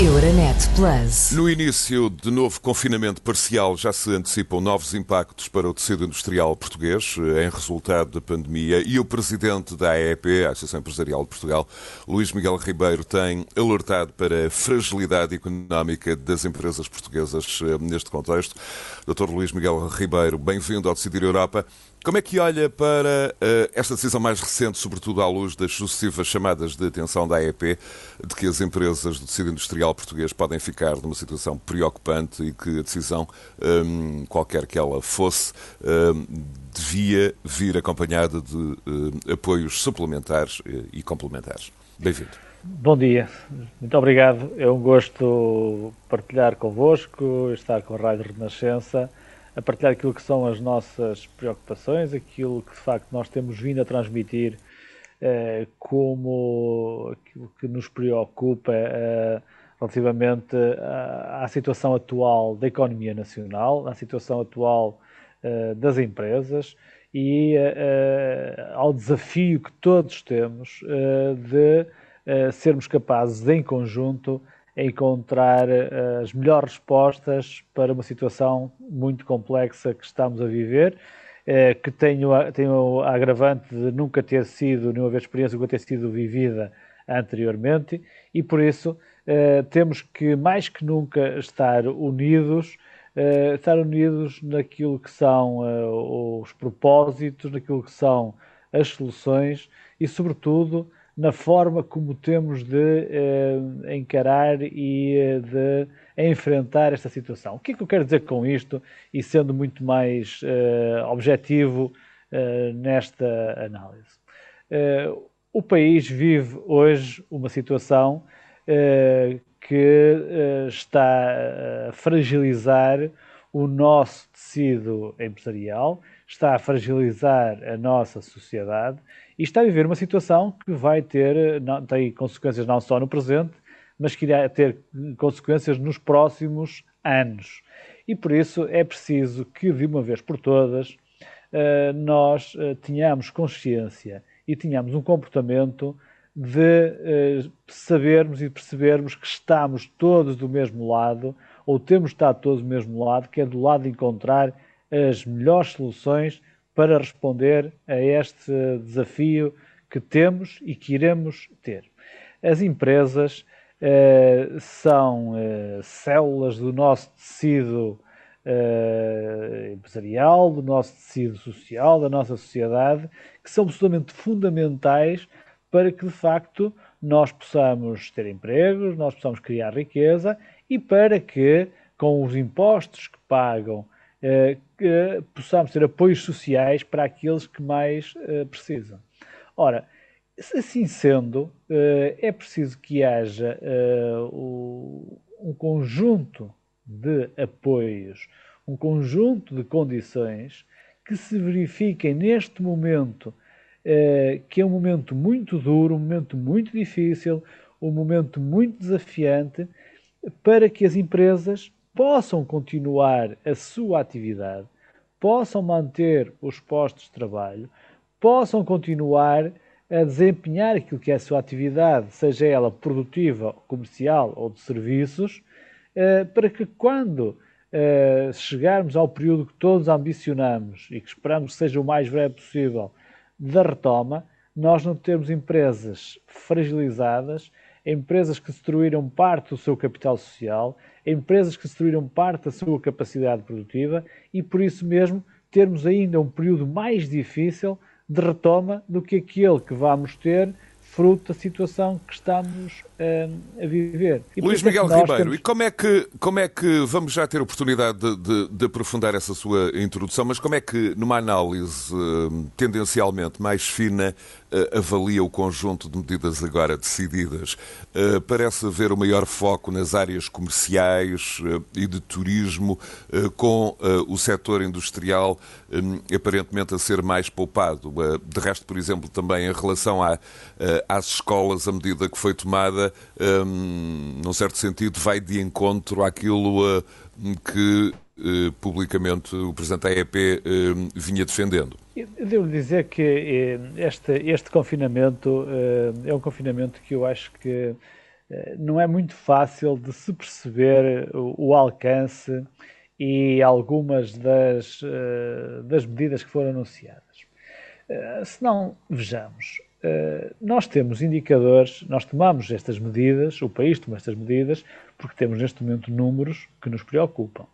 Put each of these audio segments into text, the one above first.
Euronet Plus. No início de novo confinamento parcial já se antecipam novos impactos para o tecido industrial português em resultado da pandemia e o presidente da AEP, a Associação Empresarial de Portugal, Luís Miguel Ribeiro, tem alertado para a fragilidade económica das empresas portuguesas eh, neste contexto. Dr. Luís Miguel Ribeiro, bem-vindo ao Decidir Europa. Como é que olha para uh, esta decisão mais recente, sobretudo à luz das sucessivas chamadas de atenção da AEP, de que as empresas do tecido industrial português podem ficar numa situação preocupante e que a decisão, um, qualquer que ela fosse, um, devia vir acompanhada de uh, apoios suplementares uh, e complementares? Bem-vindo. Bom dia, muito obrigado. É um gosto partilhar convosco, estar com a Rádio Renascença a partilhar aquilo que são as nossas preocupações, aquilo que de facto nós temos vindo a transmitir eh, como aquilo que nos preocupa eh, relativamente à, à, situação atual da economia nacional, à situação atual eh, das empresas e eh, ao desafio que todos temos eh, de eh, sermos capazes, em conjunto, encontrar uh, as melhores respostas para uma situação muito complexa que estamos a viver, uh, que tem o, agravante de nunca ter sido, nenhuma vez experiência, nunca ter sido vivida anteriormente, e por isso uh, temos que, mais que nunca, estar unidos, estar unidos naquilo que são os propósitos, naquilo que são as soluções e, sobretudo, na forma como temos de eh, encarar e eh, de enfrentar esta situação. O que é que eu quero dizer com isto e sendo muito mais eh, objetivo eh, nesta análise? Eh, o país vive hoje uma situação eh, que está a fragilizar o nosso tecido empresarial, está a fragilizar a nossa sociedade e está a viver uma situação que vai ter, não, tem consequências não só no presente, mas que irá ter consequências nos próximos anos. E por isso é preciso que, de uma vez por todas, eh, nós eh, tenhamos consciência e tenhamos um comportamento de eh, sabermos e percebermos que estamos todos do mesmo lado, ou temos estado todos do mesmo lado, que é do lado de encontrar as melhores soluções para responder a este desafio que temos e que iremos ter. As empresas eh, são eh, células do nosso tecido eh, empresarial, do nosso tecido social, da nossa sociedade, que são absolutamente fundamentais para que, de facto, nós possamos ter empregos, nós possamos criar riqueza e para que, com os impostos que pagam que possamos ter apoios sociais para aqueles que mais eh, precisam. Ora, assim sendo, eh, é preciso que haja um conjunto de apoios, um conjunto de condições que se verifiquem neste momento, que é um momento muito duro, um momento muito difícil, um momento muito desafiante, para que as empresas possam continuar a sua atividade, possam manter os postos de trabalho, possam continuar a desempenhar aquilo que é a sua atividade, seja ela produtiva, comercial ou de serviços, eh, para que quando eh, chegarmos ao período que todos ambicionamos e que esperamos que seja o mais breve possível da retoma, nós não termos empresas fragilizadas, empresas que destruíram parte do seu capital social, empresas que destruíram parte da sua capacidade produtiva e, por isso mesmo, termos ainda um período mais difícil de retoma do que aquele que vamos ter fruto da situação que estamos uh, a viver. E Luís é Miguel Ribeiro, temos... e como é, que, como é que, vamos já ter oportunidade de, de, de, aprofundar essa sua introdução, mas como é que, numa análise uh, tendencialmente mais fina, avalia o conjunto de medidas agora decididas? parece haver o maior foco nas áreas comerciais e de turismo, com o setor industrial um, aparentemente a ser mais poupado. de resto, por exemplo, também em relação à, às escolas, a medida que foi tomada um, num certo sentido, vai de encontro àquilo que publicamente o Presidente da AEP uh, vinha defendendo. Eu devo dizer que eh, este, este confinamento é um confinamento que eu acho que não é muito fácil de se perceber o, o alcance e algumas das, das medidas que foram anunciadas. Se não, vejamos, nós temos indicadores, nós tomamos estas medidas, o país toma estas medidas, porque temos neste momento números que nos preocupam.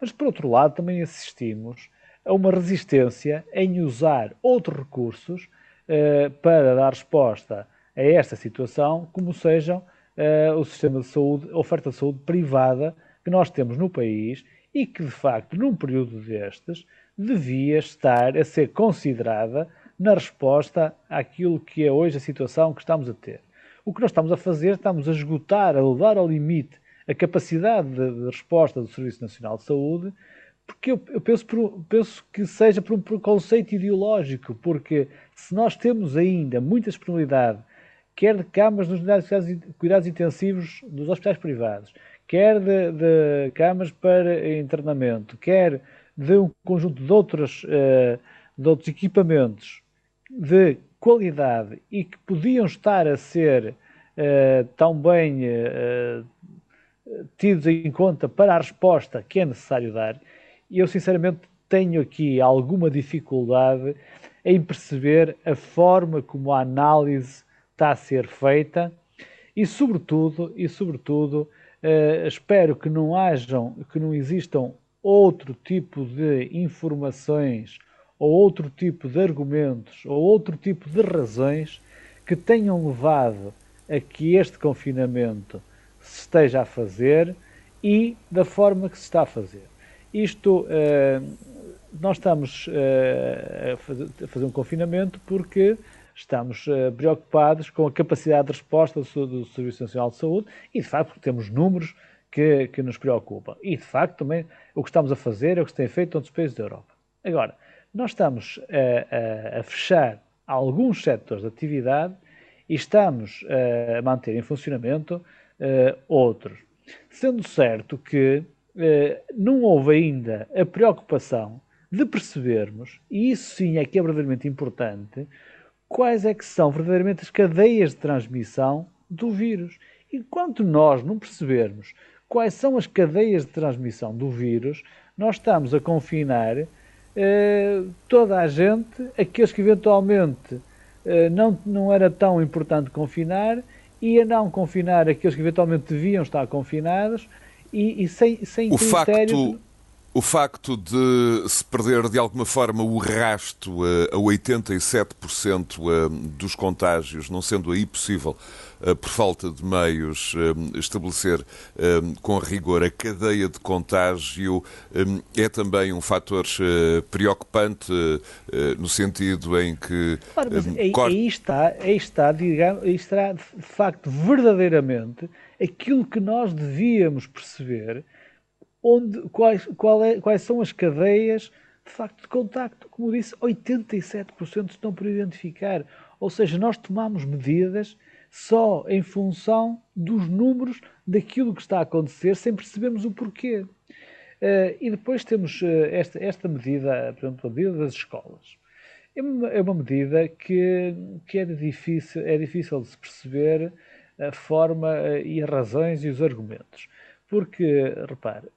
Mas, por outro lado, também assistimos a uma resistência em usar outros recursos eh, para dar resposta a esta situação, como sejam eh, o sistema de saúde, a oferta de saúde privada que nós temos no país e que, de facto, num período destes, devia estar a ser considerada na resposta àquilo que é hoje a situação que estamos a ter. O que nós estamos a fazer, estamos a esgotar, a levar ao limite a capacidade de, de resposta do Serviço Nacional de Saúde, porque eu, eu penso, por, penso, que seja por um preconceito ideológico, porque se nós temos ainda muita disponibilidade, quer de camas nos de cuidados intensivos dos hospitais privados, quer de, de camas para internamento, quer de um conjunto de outros, uh, de outros equipamentos de qualidade e que podiam estar a ser uh, tão bem uh, tidos em conta para a resposta que é necessário dar, e eu sinceramente tenho aqui alguma dificuldade em perceber a forma como a análise está a ser feita e sobretudo, e sobretudo uh, espero que não hajam, que não existam outro tipo de informações ou outro tipo de argumentos ou outro tipo de razões que tenham levado a que este confinamento se esteja a fazer e da forma que se está a fazer. Isto, uh, nós estamos uh, a, fazer, um confinamento porque estamos uh, preocupados com a capacidade de resposta do, Serviço Nacional de Saúde e, de facto, temos números que, que nos preocupam. E, de facto, também o que estamos a fazer é o que se tem feito em outros países da Europa. Agora, nós estamos a, a, a fechar alguns setores de atividade e estamos a manter em funcionamento uh, outros. Sendo certo que uh, não houve ainda a preocupação de percebermos, e isso sim é que é verdadeiramente importante, quais é que são verdadeiramente as cadeias de transmissão do vírus. Enquanto nós não percebermos quais são as cadeias de transmissão do vírus, nós estamos a confinar eh, toda a gente, aqueles que eventualmente não, não era tão importante confinar e a não confinar aqueles que eventualmente deviam estar confinados e, e sem, sem o critério... Facto, o facto de se perder de alguma forma o rasto a 87% dos contágios, não sendo aí possível eh, por falta de meios, eh, estabelecer eh, com rigor a cadeia de contágio é também um fator preocupante no sentido em que. Claro, mas aí, aí, está, aí está, digamos, aí está de facto verdadeiramente aquilo que nós devíamos perceber onde, quais, é, quais são as cadeias de facto de contacto. Como disse, 87% estão por identificar. Ou seja, nós tomamos medidas só em função dos números daquilo que está a acontecer, sem percebermos o porquê. Uh, e depois temos uh, esta, esta medida, por exemplo, a medida das escolas. É uma, é uma medida que, que é, difícil, é difícil de se perceber a forma uh, e as razões e os argumentos. Porque, repare,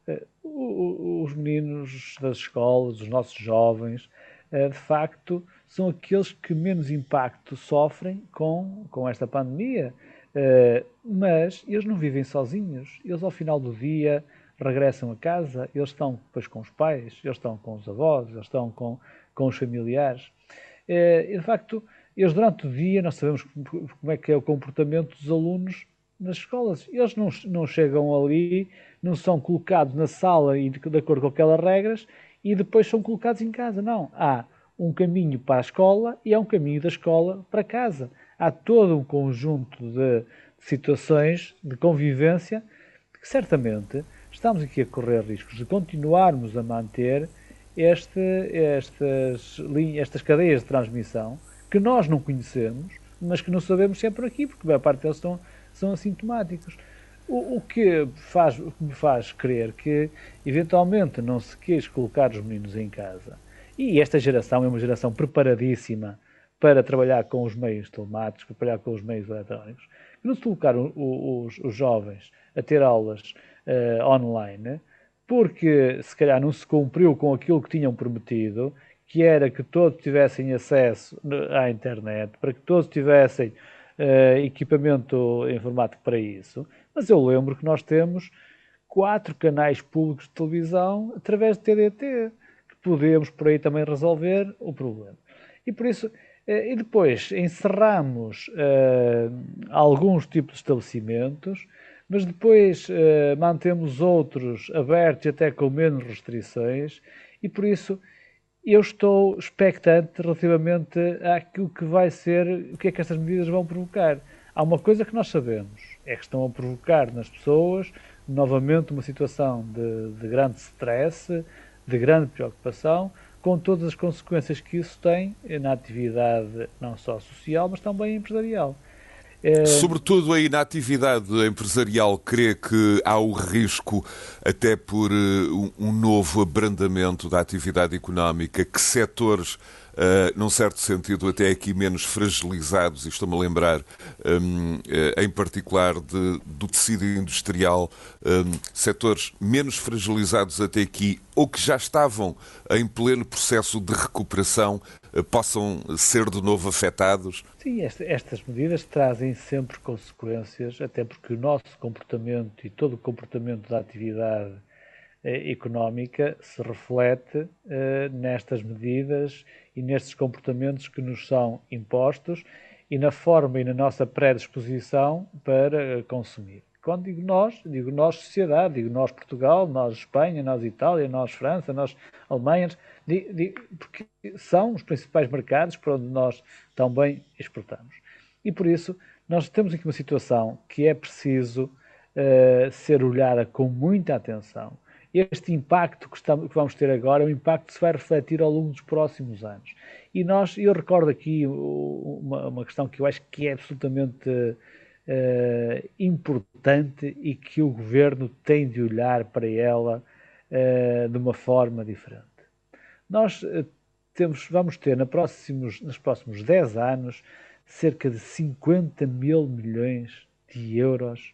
os meninos das escolas, os nossos jovens, de facto, são aqueles que menos impacto sofrem com, com esta pandemia. Uh, mas eles não vivem sozinhos. Eles, ao final do dia, regressam a casa, eles estão depois com os pais, eles estão com os avós, eles estão com, com os familiares. E, de facto, eles, durante o dia, nós sabemos como é que é o comportamento dos alunos nas escolas. Eles não, não chegam ali, não são colocados na sala e de, de acordo com aquelas regras e depois são colocados em casa. Não. Há um caminho para a escola e há um caminho da escola para casa. Há todo um conjunto de situações de convivência que certamente estamos aqui a correr riscos de continuarmos a manter este, estas, estas cadeias de transmissão que nós não conhecemos, mas que não sabemos sempre aqui, porque a parte deles são, são assintomáticos. O, o, que faz, o que me faz crer que, eventualmente, não se quis colocar os meninos em casa e esta geração é uma geração preparadíssima para trabalhar com os meios telemáticos, para trabalhar com os meios eletrónicos, não se colocaram os, os jovens a ter aulas uh, online, porque se calhar não se cumpriu com aquilo que tinham prometido, que era que todos tivessem acesso à internet, para que todos tivessem uh, equipamento informático para isso. Mas eu lembro que nós temos quatro canais públicos de televisão através de TDT, que podemos por aí também resolver o problema. E por isso, eh, e depois encerramos uh, alguns tipos de estabelecimentos, mas depois uh, mantemos outros abertos até com menos restrições, e por isso eu estou expectante relativamente àquilo que vai ser, o que é que estas medidas vão provocar. Há uma coisa que nós sabemos, é que estão a provocar nas pessoas novamente uma situação de, de grande stress, de grande preocupação, com todas as consequências que isso tem na atividade não só social, mas também empresarial. É... Sobretudo aí na atividade empresarial, crê que há o risco, até por uh, um novo abrandamento da atividade económica, que setores uh, num certo sentido, até aqui menos fragilizados, e estou-me a lembrar, um, uh, em particular, de, do tecido industrial, um, setores menos fragilizados até aqui, ou que já estavam em pleno processo de recuperação, uh, possam ser de novo afetados? Sim, esta, estas medidas trazem sempre consequências, até porque o nosso comportamento e todo o comportamento da atividade económica se reflete nestas medidas e nestes comportamentos que nos são impostos e na forma e na nossa predisposição para consumir. Quando digo nós, digo nós sociedade, digo nós Portugal, nós Espanha, nós Itália, nós França, nós Alemanha, digo, porque são os principais mercados para onde nós também exportamos. E por isso nós temos aqui uma situação que é preciso uh, ser olhada com muita atenção este impacto que, estamos, que, vamos ter agora um impacto se vai refletir ao longo dos próximos anos. E nós, eu recordo aqui uma, uma questão que eu acho que é absolutamente uh, importante e que o governo tem de olhar para ela uh, de uma forma diferente. Nós uh, temos, vamos ter na próximos, nos próximos 10 anos cerca de 50 mil milhões de euros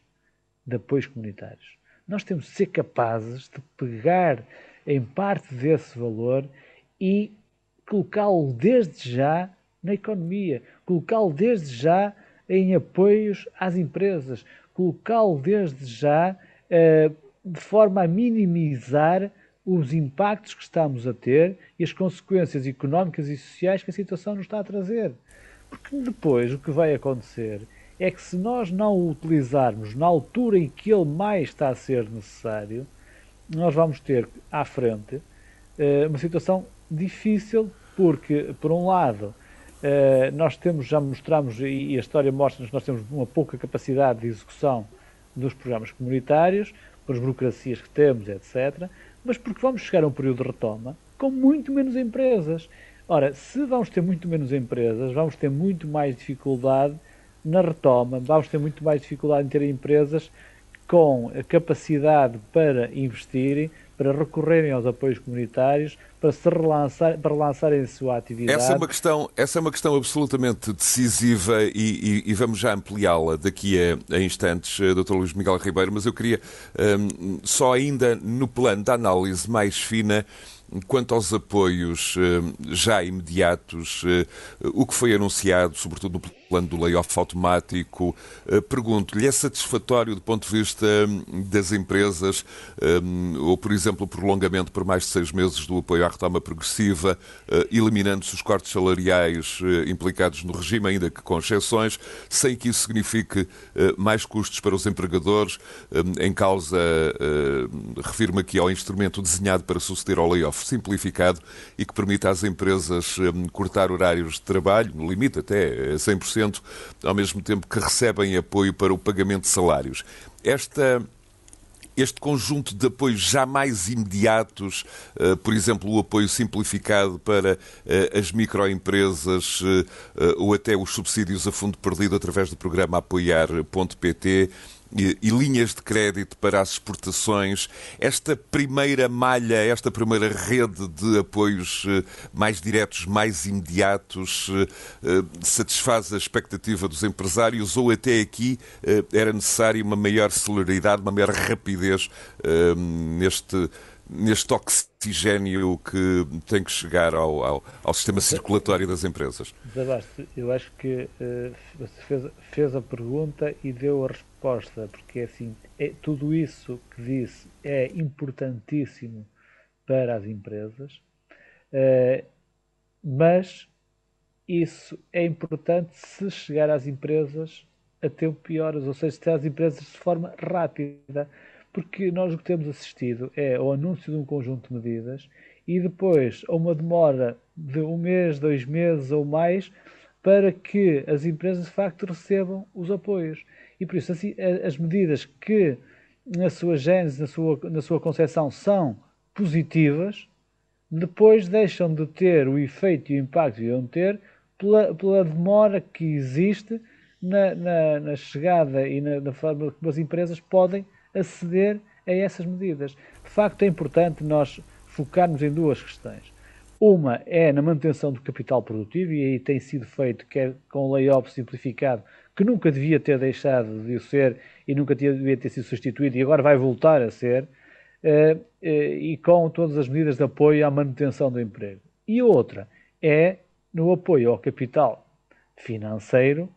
de apoios comunitários nós temos de ser capazes de pegar em parte desse valor e colocá-lo desde já na economia, colocá-lo desde já em apoios às empresas, colocá-lo desde já uh, de forma a minimizar os impactos que estamos a ter e as consequências económicas e sociais que a situação nos está a trazer. Porque depois o que vai acontecer é que se nós não o utilizarmos na altura em que ele mais está a ser necessário, nós vamos ter à frente uh, uma situação difícil, porque, por um lado, uh, nós temos, já mostramos, e a história mostra-nos nós temos uma pouca capacidade de execução dos programas comunitários, as burocracias que temos, etc., mas porque vamos chegar a um período de retoma com muito menos empresas. Ora, se vamos ter muito menos empresas, vamos ter muito mais dificuldade na retoma, vamos ter muito mais dificuldade em ter empresas com a capacidade para investirem, para recorrerem aos apoios comunitários, para se relançar, para relançarem a sua atividade. Essa é uma questão, essa é uma questão absolutamente decisiva e, e, e vamos já ampliá-la daqui a, a, instantes, eh, Dr. Luís Miguel Ribeiro, mas eu queria um, só ainda no plano da análise mais fina Quanto aos apoios eh, já imediatos, eh, o que foi anunciado, sobretudo no plano do layoff automático, eh, pergunto-lhe, é satisfatório do ponto de vista hum, das empresas, hum, ou, por exemplo, o prolongamento por mais de seis meses do apoio à retoma progressiva, eliminando-se os cortes salariais implicados no regime, ainda que com exceções, sem que isso signifique mais custos para os empregadores? Hum, em causa, refiro-me aqui ao instrumento desenhado para suceder ao layoff simplificado e que permita às empresas cortar horários de trabalho, no limite até 100%, ao mesmo tempo que recebem apoio para o pagamento de salários. Esta este conjunto de apoios já mais imediatos, eh, por exemplo, o apoio simplificado para eh, as microempresas eh, ou até os subsídios a fundo perdido através do programa apoiar.pt, e, e, linhas de crédito para as exportações. Esta primeira malha, esta primeira rede de apoios eh, mais diretos, mais imediatos, eh, eh, satisfaz a expectativa dos empresários ou até aqui era necessária uma maior celeridade, uma maior rapidez neste neste oxigênio que tem que chegar ao, ao, ao sistema circulatório das empresas? Zabaste, eu acho que você fez, fez, a pergunta e deu a resposta, porque assim, é, tudo isso que disse é importantíssimo para as empresas, uh, mas isso é importante se chegar às empresas a tempo piores, ou seja, se às empresas de forma rápida porque nós o que temos assistido é o anúncio de um conjunto de medidas e depois a uma demora de um mês, dois meses ou mais para que as empresas de facto recebam os apoios. E por isso, assim, as medidas que na sua gênese, na sua, na sua concepção, são positivas, depois deixam de ter o efeito e o impacto que iam ter pela, pela demora que existe na, na, na chegada e na, na forma como as empresas podem aceder a essas medidas. De facto, é importante nós focarmos em duas questões. Uma é na manutenção do capital produtivo, e aí tem sido feito quer com o layoff simplificado, que nunca devia ter deixado de ser e nunca devia ter sido substituído, e agora vai voltar a ser, eh, eh, e com todas as medidas de apoio à manutenção do emprego. E outra é no apoio ao capital financeiro,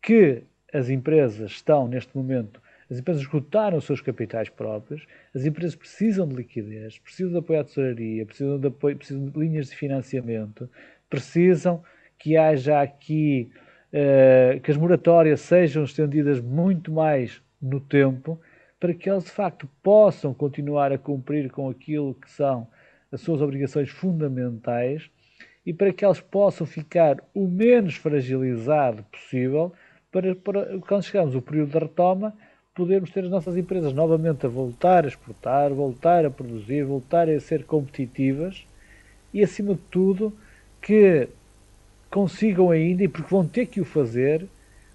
que as empresas estão neste momento as empresas esgotaram os seus capitais próprios, as empresas precisam de liquidez, precisam de apoio à tesouraria, precisam de, apoio, precisam de linhas de financiamento, precisam que haja aqui, uh, que as moratórias sejam estendidas muito mais no tempo, para que elas de facto possam continuar a cumprir com aquilo que são as suas obrigações fundamentais e para que elas possam ficar o menos fragilizado possível para, para quando chegarmos ao período de retoma, podermos ter as nossas empresas novamente a voltar a exportar, voltar a produzir, voltar a ser competitivas e, acima de tudo, que consigam ainda, e porque vão ter que o fazer,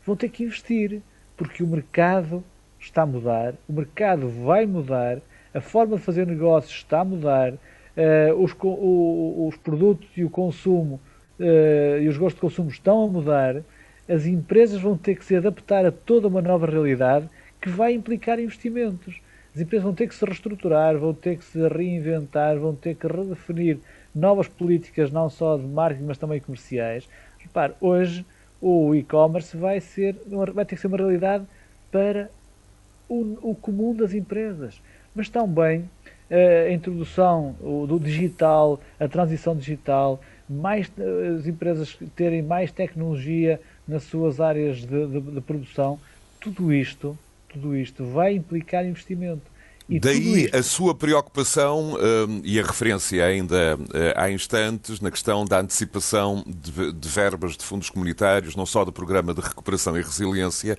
vão ter que investir, porque o mercado está a mudar, o mercado vai mudar, a forma de fazer negócios está a mudar, uh, os, o, os, produtos e o consumo uh, e os gostos de consumo estão a mudar, as empresas vão ter que se adaptar a toda uma nova realidade que vai implicar investimentos. As empresas vão ter que se reestruturar, vão ter que se reinventar, vão ter que redefinir novas políticas, não só de marketing, mas também comerciais. Repare, hoje o e-commerce vai, ser, vai ter que ser uma realidade para o, o comum das empresas. Mas também a introdução do digital, a transição digital, mais, as empresas terem mais tecnologia nas suas áreas de, de, de produção, tudo isto tudo isto vai implicar investimento. E Daí a sua preocupação um, e a referência ainda uh, há instantes na questão da antecipação de, de, verbas de fundos comunitários, não só do Programa de Recuperação e Resiliência,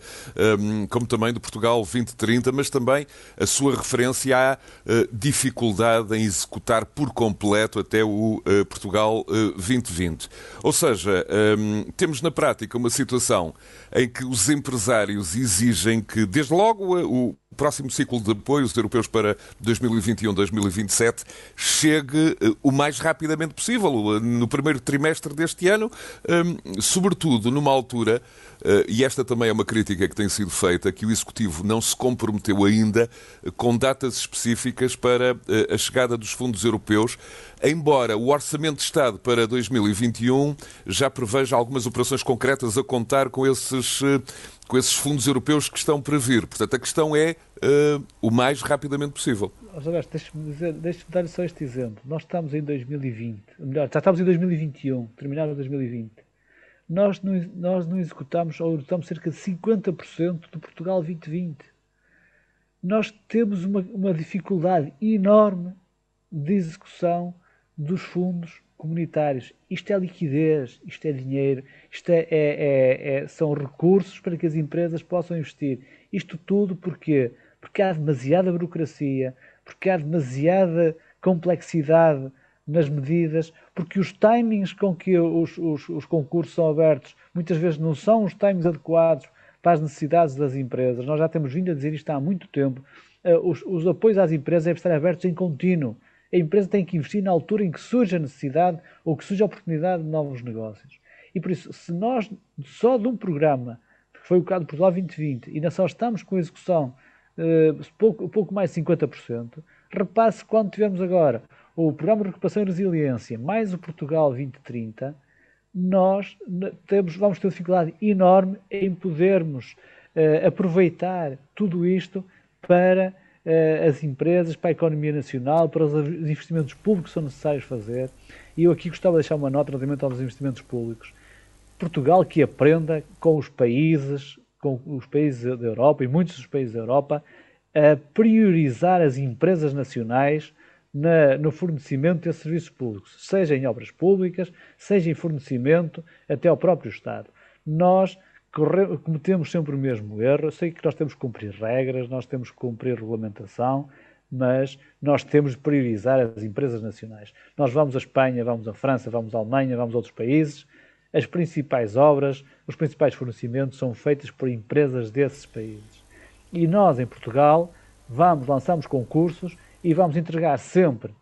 um, como também do Portugal 2030, mas também a sua referência à uh, dificuldade em executar por completo até o uh, Portugal 2020. Ou seja, um, temos na prática uma situação em que os empresários exigem que, desde logo, o próximo ciclo de apoios europeus para 2021-2027 chegue uh, o mais rapidamente possível, uh, no primeiro trimestre deste ano, um, sobretudo numa altura, uh, e esta também é uma crítica que tem sido feita, que o Executivo não se comprometeu ainda com datas específicas para a chegada dos fundos europeus, embora o Orçamento de Estado para 2021 já preveja algumas operações concretas a contar com esses com esses fundos europeus que estão para vir. Portanto, a questão é uh, o mais rapidamente possível. Deixa-me deixa dar só este exemplo. Nós estamos em 2020, melhor, já estamos em 2021, terminaram 2020. Nós não, nós não executamos ou executamos cerca de 50% do Portugal 2020. Nós temos uma, uma dificuldade enorme de execução dos fundos comunitários. Isto é liquidez, isto é dinheiro, isto é, é, é, é, são recursos para que as empresas possam investir. Isto tudo porquê? Porque há demasiada burocracia, porque há demasiada complexidade nas medidas, porque os timings com que os, os, os concursos são abertos muitas vezes não são os timings adequados para as necessidades das empresas. Nós já temos vindo a dizer isto há muito tempo. Os, os apoios às empresas devem estar abertos em contínuo. A empresa tem que investir na altura em que surge a necessidade ou que surge a oportunidade de novos negócios. E por isso, se nós só de um programa, que foi o caso de Portugal 2020, ainda só estamos com a execução uh, pouco, pouco mais de 50%, repasse quando tivermos agora o Programa de Recuperação e Resiliência mais o Portugal 2030, nós temos, vamos ter dificuldade enorme em podermos uh, aproveitar tudo isto para as empresas, para a economia nacional, para os investimentos públicos que são necessários fazer. E eu aqui gostava de deixar uma nota relativamente aos investimentos públicos. Portugal que aprenda com os países, com os países da Europa e muitos dos países da Europa, a priorizar as empresas nacionais na, no fornecimento de serviços públicos, seja em obras públicas, seja em fornecimento até ao próprio Estado. Nós corre, cometemos sempre o mesmo erro. Eu sei que nós temos que cumprir regras, nós temos que cumprir regulamentação, mas nós temos de priorizar as empresas nacionais. Nós vamos à Espanha, vamos à França, vamos à Alemanha, vamos a outros países. As principais obras, os principais fornecimentos são feitos por empresas desses países. E nós, em Portugal, vamos, lançamos concursos e vamos entregar sempre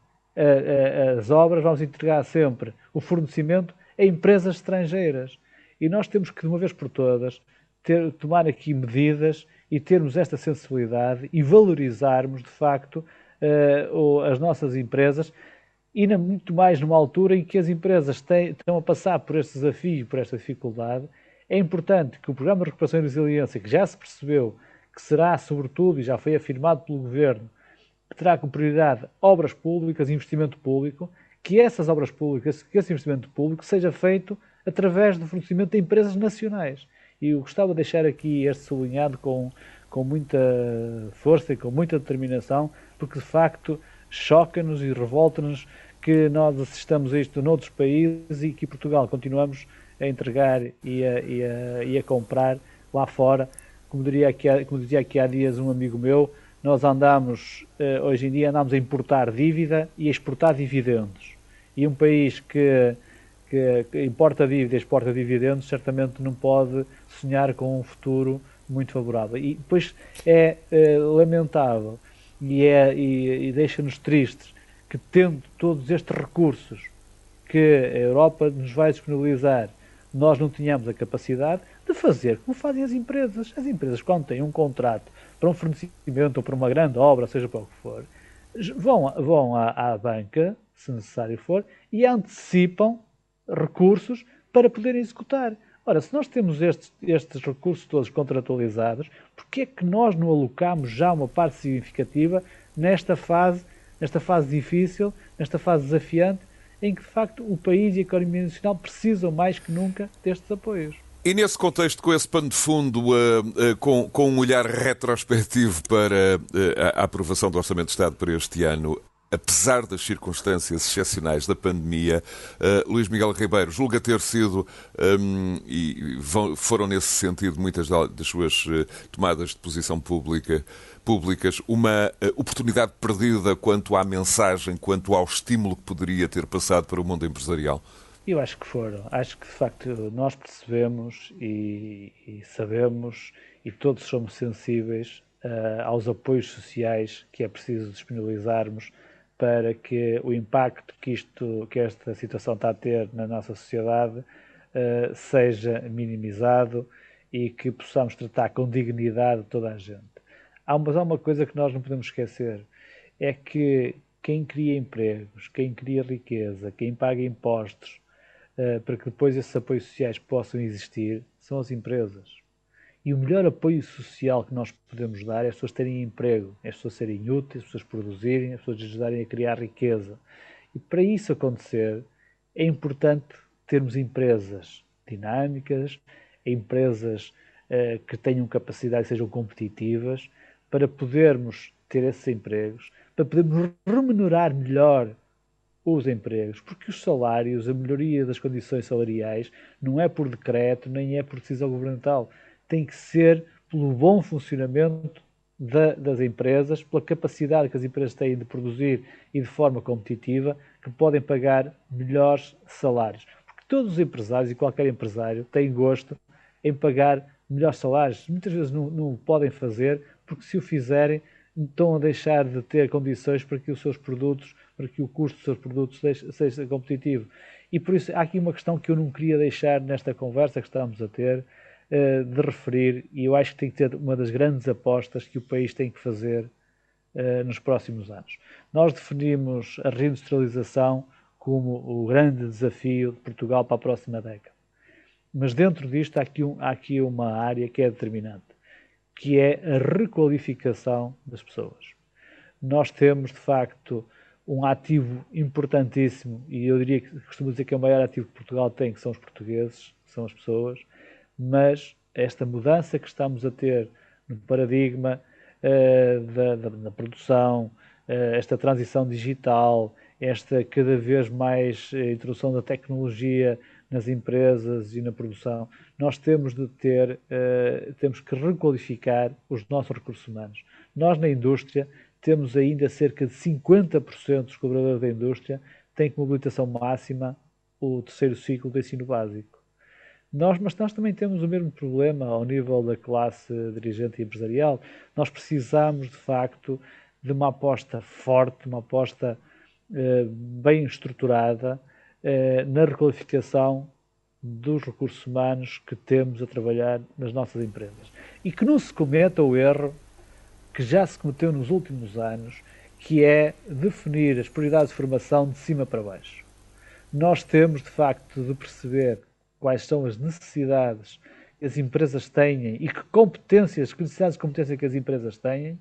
as obras, vamos entregar sempre o fornecimento a empresas estrangeiras. E nós temos que, de uma vez por todas, ter, tomar aqui medidas e termos esta sensibilidade e valorizarmos, de facto, uh, as nossas empresas e na, muito mais numa altura em que as empresas têm, estão a passar por este desafio, por esta dificuldade. É importante que o Programa de Recuperação e Resiliência, que já se percebeu que será, sobretudo, e já foi afirmado pelo Governo, que terá como prioridade obras públicas, investimento público, que essas obras públicas, que esse investimento público seja feito através do fornecimento de empresas nacionais. E eu gostava de deixar aqui este sublinhado com, com muita força e com muita determinação, porque de facto choca-nos e revolta-nos que nós assistamos a isto noutros países e que Portugal continuamos a entregar e a, e a, e a comprar lá fora. Como, diria aqui, como dizia aqui há dias um amigo meu, nós andamos, eh, hoje em dia, andamos a importar dívida e a exportar dividendos. E um país que, que, importa dívida exporta dividendos certamente não pode sonhar com um futuro muito favorável. E depois é, é lamentável e, é, e, e deixa-nos tristes que, tendo todos estes recursos que a Europa nos vai disponibilizar, nós não tenhamos a capacidade de fazer como fazem as empresas. As empresas, quando têm um contrato para um fornecimento ou para uma grande obra, seja para o que for, vão, vão à, à banca, se necessário for, e antecipam recursos para poderem executar. Ora, se nós temos estes, estes recursos todos contratualizados, porquê é que nós não alocamos já uma parte significativa nesta fase, nesta fase difícil, nesta fase desafiante, em que de facto o país e a economia nacional precisam mais que nunca destes apoios? E nesse contexto, com esse pano de fundo, uh, uh, com, um olhar retrospectivo para uh, a aprovação do Orçamento de Estado para este ano, apesar das circunstâncias excepcionais da pandemia, Luís Miguel Ribeiro julga ter sido, um, e vão, foram nesse sentido muitas das suas tomadas de posição pública, públicas, uma oportunidade perdida quanto à mensagem, quanto ao estímulo que poderia ter passado para o mundo empresarial? Eu acho que foram. Acho que de facto nós percebemos e, e sabemos e todos somos sensíveis uh, aos apoios sociais que é preciso disponibilizarmos para que o impacto que isto, que esta situação está a ter na nossa sociedade uh, seja minimizado e que possamos tratar com dignidade toda a gente. Há uma, há uma coisa que nós não podemos esquecer, é que quem cria empregos, quem cria riqueza, quem paga impostos, uh, para que depois esses apoios sociais possam existir são as empresas. E o melhor apoio social que nós podemos dar é as pessoas terem emprego, é as pessoas serem úteis, as pessoas produzirem, as pessoas ajudarem a criar riqueza. E para isso acontecer, é importante termos empresas dinâmicas, empresas uh, que tenham capacidade e sejam competitivas, para podermos ter esses empregos, para podermos remunerar melhor os empregos, porque os salários, a melhoria das condições salariais, não é por decreto, nem é por decisão governamental. Tem que ser pelo bom funcionamento da, das empresas, pela capacidade que as empresas têm de produzir e de forma competitiva, que podem pagar melhores salários. Porque todos os empresários e qualquer empresário tem gosto em pagar melhores salários, muitas vezes não, não podem fazer, porque se o fizerem, estão a deixar de ter condições para que os seus produtos, para que o custo dos seus produtos seja competitivo. E por isso há aqui uma questão que eu não queria deixar nesta conversa que estamos a ter, uh, de referir, e eu acho que tem que ser uma das grandes apostas que o país tem que fazer uh, nos próximos anos. Nós definimos a reindustrialização como o grande desafio de Portugal para a próxima década. Mas dentro disto há aqui, um, há aqui uma área que é determinante, que é a requalificação das pessoas. Nós temos, de facto, um ativo importantíssimo, e eu diria que costumo dizer que é o maior ativo que Portugal tem, que são os portugueses, que são as pessoas, mas esta mudança que estamos a ter no paradigma uh, da, da, da, produção, uh, esta transição digital, esta cada vez mais uh, introdução da tecnologia nas empresas e na produção, nós temos de ter, temos que requalificar os nossos recursos humanos. Nós na indústria temos ainda cerca de 50% dos colaboradores da indústria têm como habilitação máxima o terceiro ciclo do ensino básico. Nós, mas nós também temos o mesmo problema ao nível da classe dirigente e empresarial. Nós precisamos, de facto, de uma aposta forte, uma aposta eh, bem estruturada eh, na requalificação dos recursos humanos que temos a trabalhar nas nossas empresas. E que não se cometa o erro que já se cometeu nos últimos anos, que é definir as prioridades de formação de cima para baixo. Nós temos, de facto, de perceber quais são as necessidades que as empresas têm e que competências, que necessidades de competência que as empresas têm,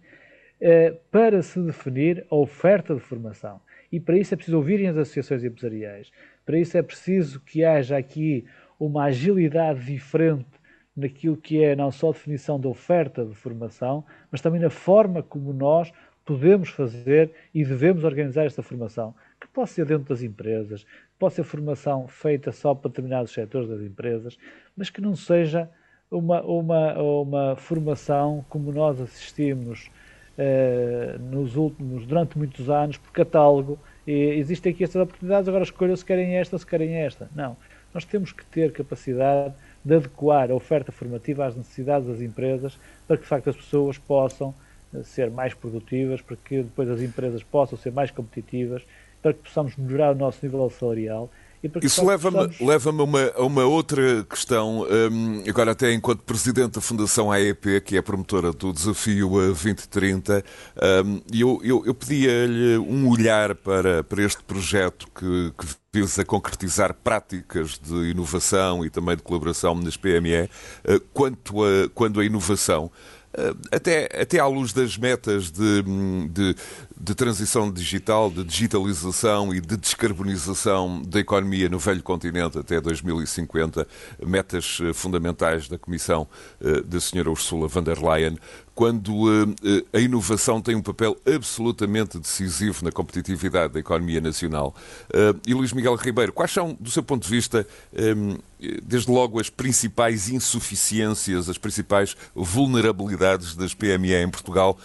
eh, para se definir a oferta de formação. E para isso é preciso ouvirem as associações empresariais. Para isso é preciso que haja aqui uma agilidade diferente naquilo que é não só a definição da oferta de formação, mas também na forma como nós podemos fazer e devemos organizar esta formação, que pode ser dentro das empresas, pode ser formação feita só para determinados setores das empresas, mas que não seja uma, uma, uma formação como nós assistimos eh, nos últimos, durante muitos anos, por catálogo, e existem aqui estas oportunidades, agora escolha se querem esta ou se querem esta. Não. Nós temos que ter capacidade de adequar a oferta formativa às necessidades das empresas para que, de facto, as pessoas possam eh, ser mais produtivas, para que depois as empresas possam ser mais competitivas, para que possamos melhorar o nosso nível salarial isso leva-me possamos... leva a, uma, uma outra questão, um, agora até enquanto Presidente da Fundação AEP, que é promotora do Desafio 2030, um, eu, eu, eu pedia-lhe um olhar para, para este projeto que, que visa concretizar práticas de inovação e também de colaboração nas PME, uh, quanto a, quando a inovação uh, até, até à luz das metas de, de, de transição digital, de digitalização e de descarbonização da economia no velho continente até 2050, metas eh, fundamentais da Comissão eh, da Sra. Ursula von der Leyen, quando eh, a inovação tem um papel absolutamente decisivo na competitividade da economia nacional. E Luís Miguel Ribeiro, quais são, do seu ponto de vista, desde logo as principais insuficiências, as principais vulnerabilidades das PME em Portugal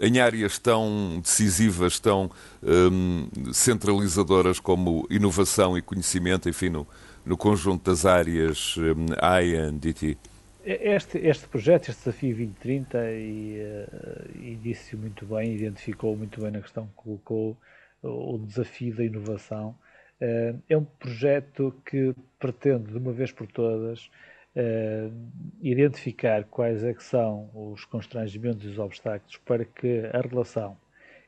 em áreas tão decisivas, tão um, centralizadoras como inovação e conhecimento, enfim, no, no conjunto das áreas um, e DT? Este, este projeto, este desafio 2030, e, e disse muito bem, identificou muito bem na questão que colocou o desafio da inovação, uh, é um projeto que pretende, de uma vez por todas, uh, identificar quais é são os constrangimentos e os obstáculos para que a relação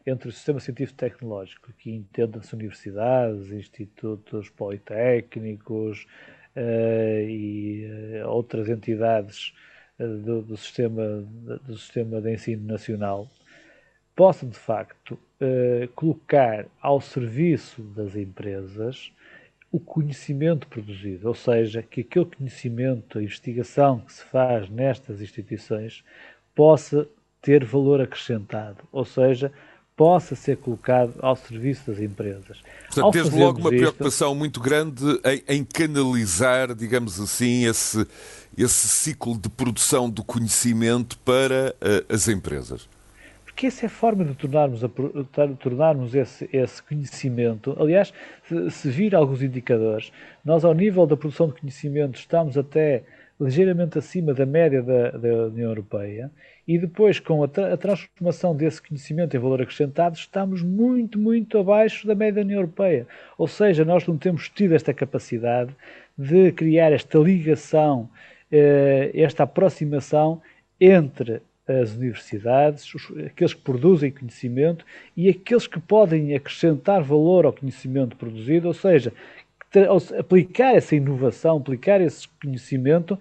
entre o sistema científico-tecnológico, que entenda-se universidades, institutos politécnicos uh, e uh, outras entidades do, do, sistema, do sistema de ensino nacional, possam, de facto, colocar ao serviço das empresas o conhecimento produzido, ou seja, que aquele conhecimento, a investigação que se faz nestas instituições possa ter valor acrescentado, ou seja, possa ser colocado ao serviço das empresas. Portanto, desde logo uma preocupação muito grande em, em, canalizar, digamos assim, esse, esse ciclo de produção do conhecimento para uh, as empresas porque essa é a forma de tornarmos, a, tornarmos esse, esse conhecimento. Aliás, se, se vir alguns indicadores, nós, ao nível da produção de conhecimento, estamos até ligeiramente acima da média da, da União Europeia e depois, com a, tra a, transformação desse conhecimento em valor acrescentado, estamos muito, muito abaixo da média da União Europeia. Ou seja, nós não temos tido esta capacidade de criar esta ligação, eh, esta aproximação entre as universidades, aqueles que produzem conhecimento e aqueles que podem acrescentar valor ao conhecimento produzido, ou seja, aplicar essa inovação, aplicar esse conhecimento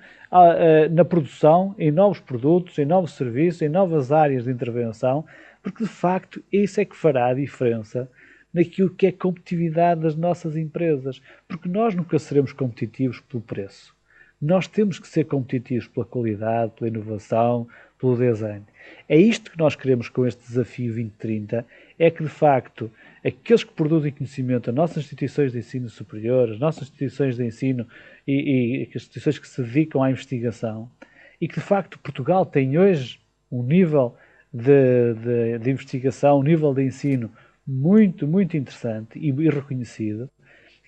na produção, em novos produtos, em novos serviços, em novas áreas de intervenção, porque de facto isso é que fará a diferença naquilo que é competitividade das nossas empresas, porque nós nunca seremos competitivos pelo preço. Nós temos que ser competitivos pela qualidade, pela inovação, pelo design. É isto que nós queremos com este desafio 2030, é que de facto aqueles que produzem conhecimento, as nossas instituições de ensino superior, as nossas instituições de ensino e, e as instituições que se dedicam à investigação, e que de facto Portugal tem hoje um nível de, de, de investigação, um nível de ensino muito, muito interessante e, e reconhecido,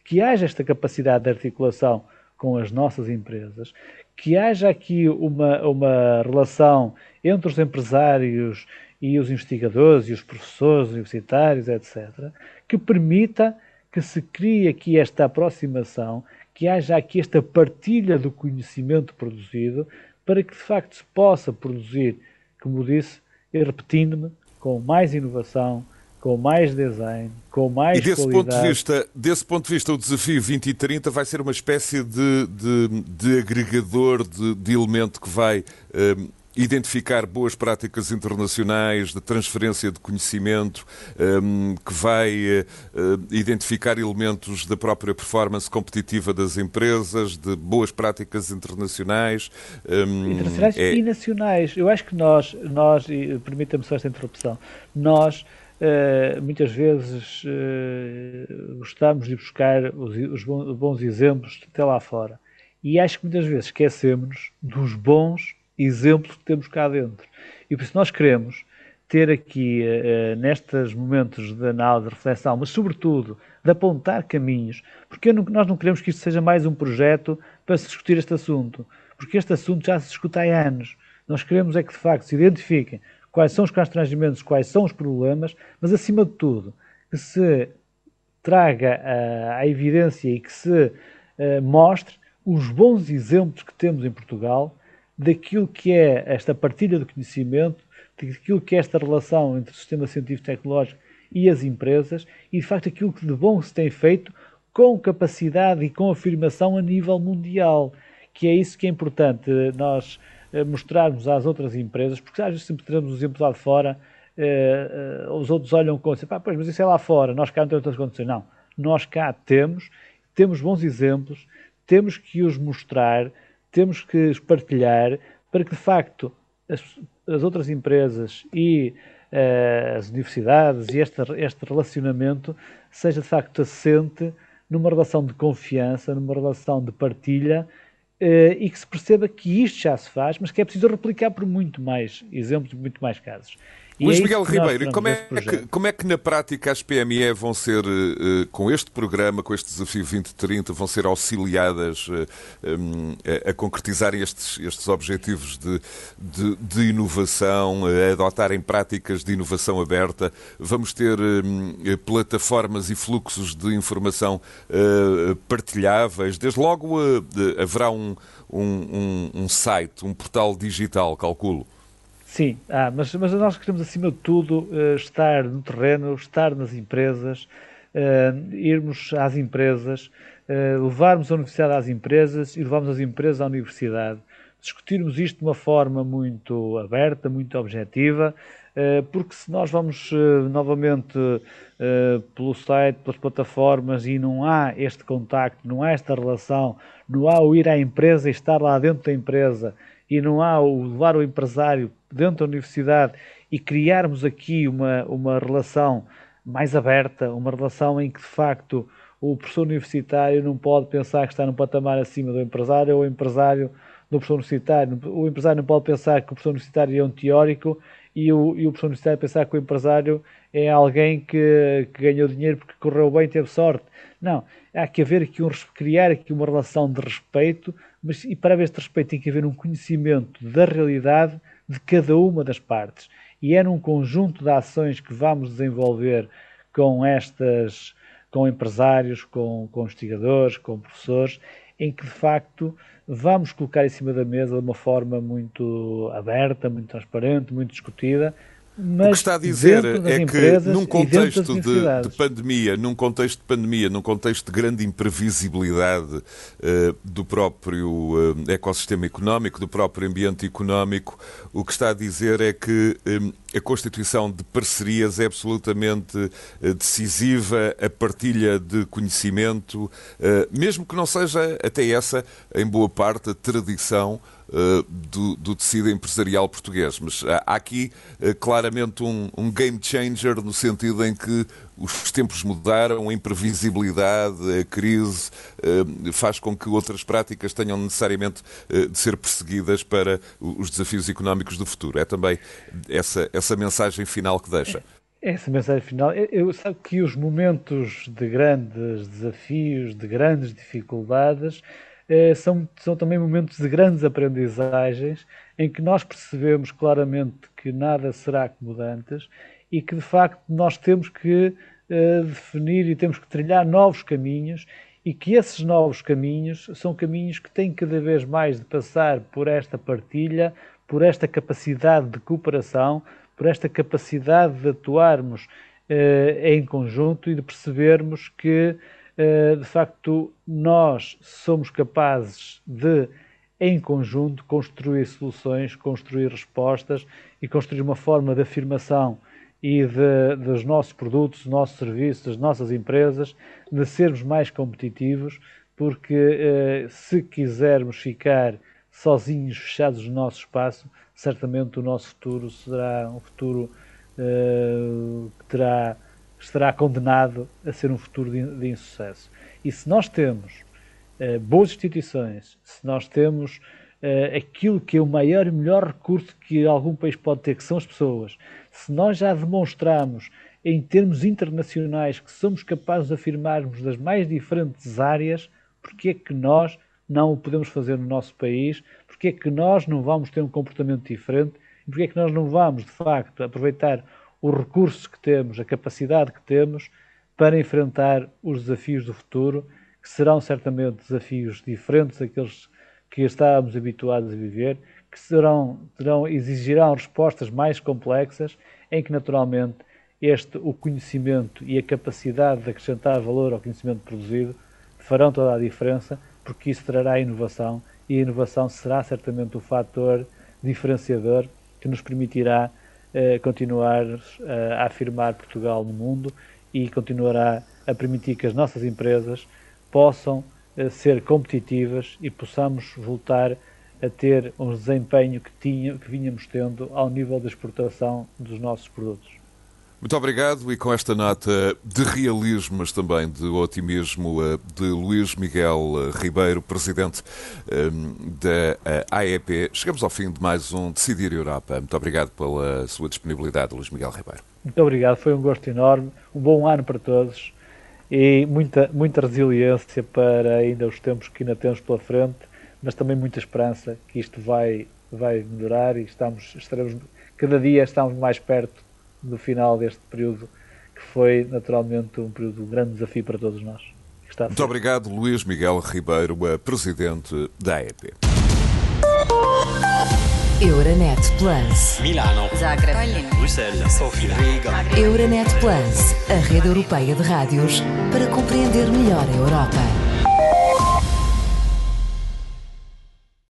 que haja esta capacidade de articulação com as nossas empresas, que haja aqui uma, uma relação entre os empresários e os investigadores e os professores universitários, etc., que permita que se crie aqui esta aproximação, que haja aqui esta partilha do conhecimento produzido, para que de facto se possa produzir, como disse, repetindo-me, com mais inovação, com mais design, com mais e desse qualidade. Ponto de vista, desse ponto de vista, o desafio 2030 vai ser uma espécie de, de, de agregador de, de, elemento que vai um, identificar boas práticas internacionais de transferência de conhecimento, um, que vai uh, identificar elementos da própria performance competitiva das empresas, de boas práticas internacionais. Um, internacionais é... e nacionais. Eu acho que nós, nós permita-me só esta interrupção, nós Uh, muitas vezes uh, gostamos de buscar os, os, bons exemplos até lá fora. E acho que muitas vezes esquecemos dos bons exemplos que temos cá dentro. E por isso nós queremos ter aqui, uh, nestes momentos de análise, de reflexão, mas sobretudo de apontar caminhos, porque não, nós não queremos que isto seja mais um projeto para se discutir este assunto, porque este assunto já se discute há anos. Nós queremos é que, de facto, se identifiquem quais são os constrangimentos, quais são os problemas, mas, acima de tudo, que se traga uh, à evidência e que se uh, mostre os bons exemplos que temos em Portugal daquilo que é esta partilha de conhecimento, daquilo que é esta relação entre o sistema científico-tecnológico e as empresas e, de facto, aquilo que de bom se tem feito com capacidade e com afirmação a nível mundial, que é isso que é importante nós eh, mostrarmos às outras empresas, porque às vezes sempre teremos os exemplos lá de fora, eh, eh, os outros olham com assim, pois, mas isso é lá fora, nós cá não temos outras condições. Não, nós cá temos, temos bons exemplos, temos que os mostrar, temos que os partilhar para que, de facto, as, as outras empresas e as universidades e este, este relacionamento seja, de facto, assente numa relação de confiança, numa relação de partilha uh, e que se perceba que isto já se faz, mas que é preciso replicar por muito mais exemplos, muito mais casos. Luís é Miguel Ribeiro, como é, que, como é que na prática as PME vão ser, uh, com este programa, com este desafio 2030, vão ser auxiliadas um, a, concretizarem estes, estes objetivos de, de, de, inovação, a adotarem práticas de inovação aberta? Vamos ter plataformas e fluxos de informação partilháveis? Desde logo haverá um, um, um site, um portal digital, calculo. Sim, ah, mas, mas nós queremos, acima de tudo, uh, estar no terreno, estar nas empresas, uh, irmos às empresas, uh, levarmos a universidade às empresas e levarmos as empresas à universidade. Discutirmos isto de uma forma muito aberta, muito objetiva, porque se nós vamos novamente pelo site, pelas plataformas e não há este contacto, não há esta relação, não há o ir à empresa e estar lá dentro da empresa e não há o levar o empresário dentro da universidade e criarmos aqui uma, uma relação mais aberta, uma relação em que de facto o professor universitário não pode pensar que está num patamar acima do empresário ou o empresário do professor universitário. O empresário não pode pensar que o professor universitário é um teórico e o, e o professor universitário pensar que o empresário é alguém que, que ganhou dinheiro porque correu bem e teve sorte. Não, há que haver aqui um, criar aqui uma relação de respeito, mas e para este respeito tem que haver um conhecimento da realidade de cada uma das partes. E é num conjunto de ações que vamos desenvolver com estas, com empresários, com, com investigadores, com professores, em que de facto vamos colocar em cima da mesa de uma forma muito aberta, muito transparente, muito discutida, mas o que está a dizer é que num contexto de, de, pandemia, num contexto de pandemia, num contexto de grande imprevisibilidade uh, do próprio uh, ecossistema económico, do próprio ambiente económico, o que está a dizer é que um, a constituição de parcerias é absolutamente decisiva, a partilha de conhecimento, mesmo que não seja até essa, em boa parte, a tradição do, do, tecido empresarial português. Mas há aqui uh, claramente um, um, game changer no sentido em que os tempos mudaram, a imprevisibilidade, a crise faz com que outras práticas tenham necessariamente de ser perseguidas para os desafios económicos do futuro. É também essa, essa mensagem final que deixa. Essa mensagem final, eu, sabe que os momentos de grandes desafios, de grandes dificuldades, eh, são, são também momentos de grandes aprendizagens em que nós percebemos claramente que nada será acomodante e que de facto nós temos que uh, definir e temos que trilhar novos caminhos e que esses novos caminhos são caminhos que têm cada vez mais de passar por esta partilha, por esta capacidade de cooperação, por esta capacidade de atuarmos uh, em conjunto e de percebermos que eh, de facto, nós somos capazes de, em conjunto, construir soluções, construir respostas e construir uma forma de afirmação e de, dos nossos produtos, dos nossos serviços, das nossas empresas, de sermos mais competitivos, porque eh, se quisermos ficar sozinhos, fechados no nosso espaço, certamente o nosso futuro será um futuro eh, que terá estará condenado a ser um futuro de, de insucesso. E se nós temos uh, boas instituições, se nós temos uh, aquilo que é o maior e melhor recurso que algum país pode ter, que são as pessoas, se nós já demonstramos em termos internacionais que somos capazes de afirmarmos das mais diferentes áreas, porque é que nós não o podemos fazer no nosso país? Porque é que nós não vamos ter um comportamento diferente? Porque é que nós não vamos, de facto, aproveitar os recursos que temos, a capacidade que temos para enfrentar os desafios do futuro, que serão certamente desafios diferentes daqueles que estávamos habituados a viver, que serão, terão, exigirão respostas mais complexas, em que naturalmente este, o conhecimento e a capacidade de acrescentar valor ao conhecimento produzido farão toda a diferença, porque isso trará inovação e a inovação será certamente o fator diferenciador que nos permitirá continuar a afirmar Portugal no mundo e continuará a permitir que as nossas empresas possam eh, ser competitivas e possamos voltar a ter um desempenho que, tinha, que vínhamos tendo ao nível da exportação dos nossos produtos. Muito obrigado e com esta nota de realismo, mas também de otimismo eh, de Luís Miguel eh, Ribeiro, presidente eh, da AEP, chegamos ao fim de mais um Decidir Europa. Muito obrigado pela sua disponibilidade, Luís Miguel Ribeiro. Muito obrigado, foi um gosto enorme, um bom ano para todos e muita, muita resiliência para ainda os tempos que ainda temos pela frente, mas também muita esperança que isto vai, vai melhorar e estamos, estaremos, cada dia estamos mais perto do final deste período, que foi naturalmente um período de um grande desafio para todos nós. Muito obrigado, Luís Miguel Ribeiro, presidente da AEP. Euronet Plus. Milano. Zagreb. Bruxelas. Sofia. Riga. Euronet Plus, a rede europeia de rádios para compreender melhor a Europa.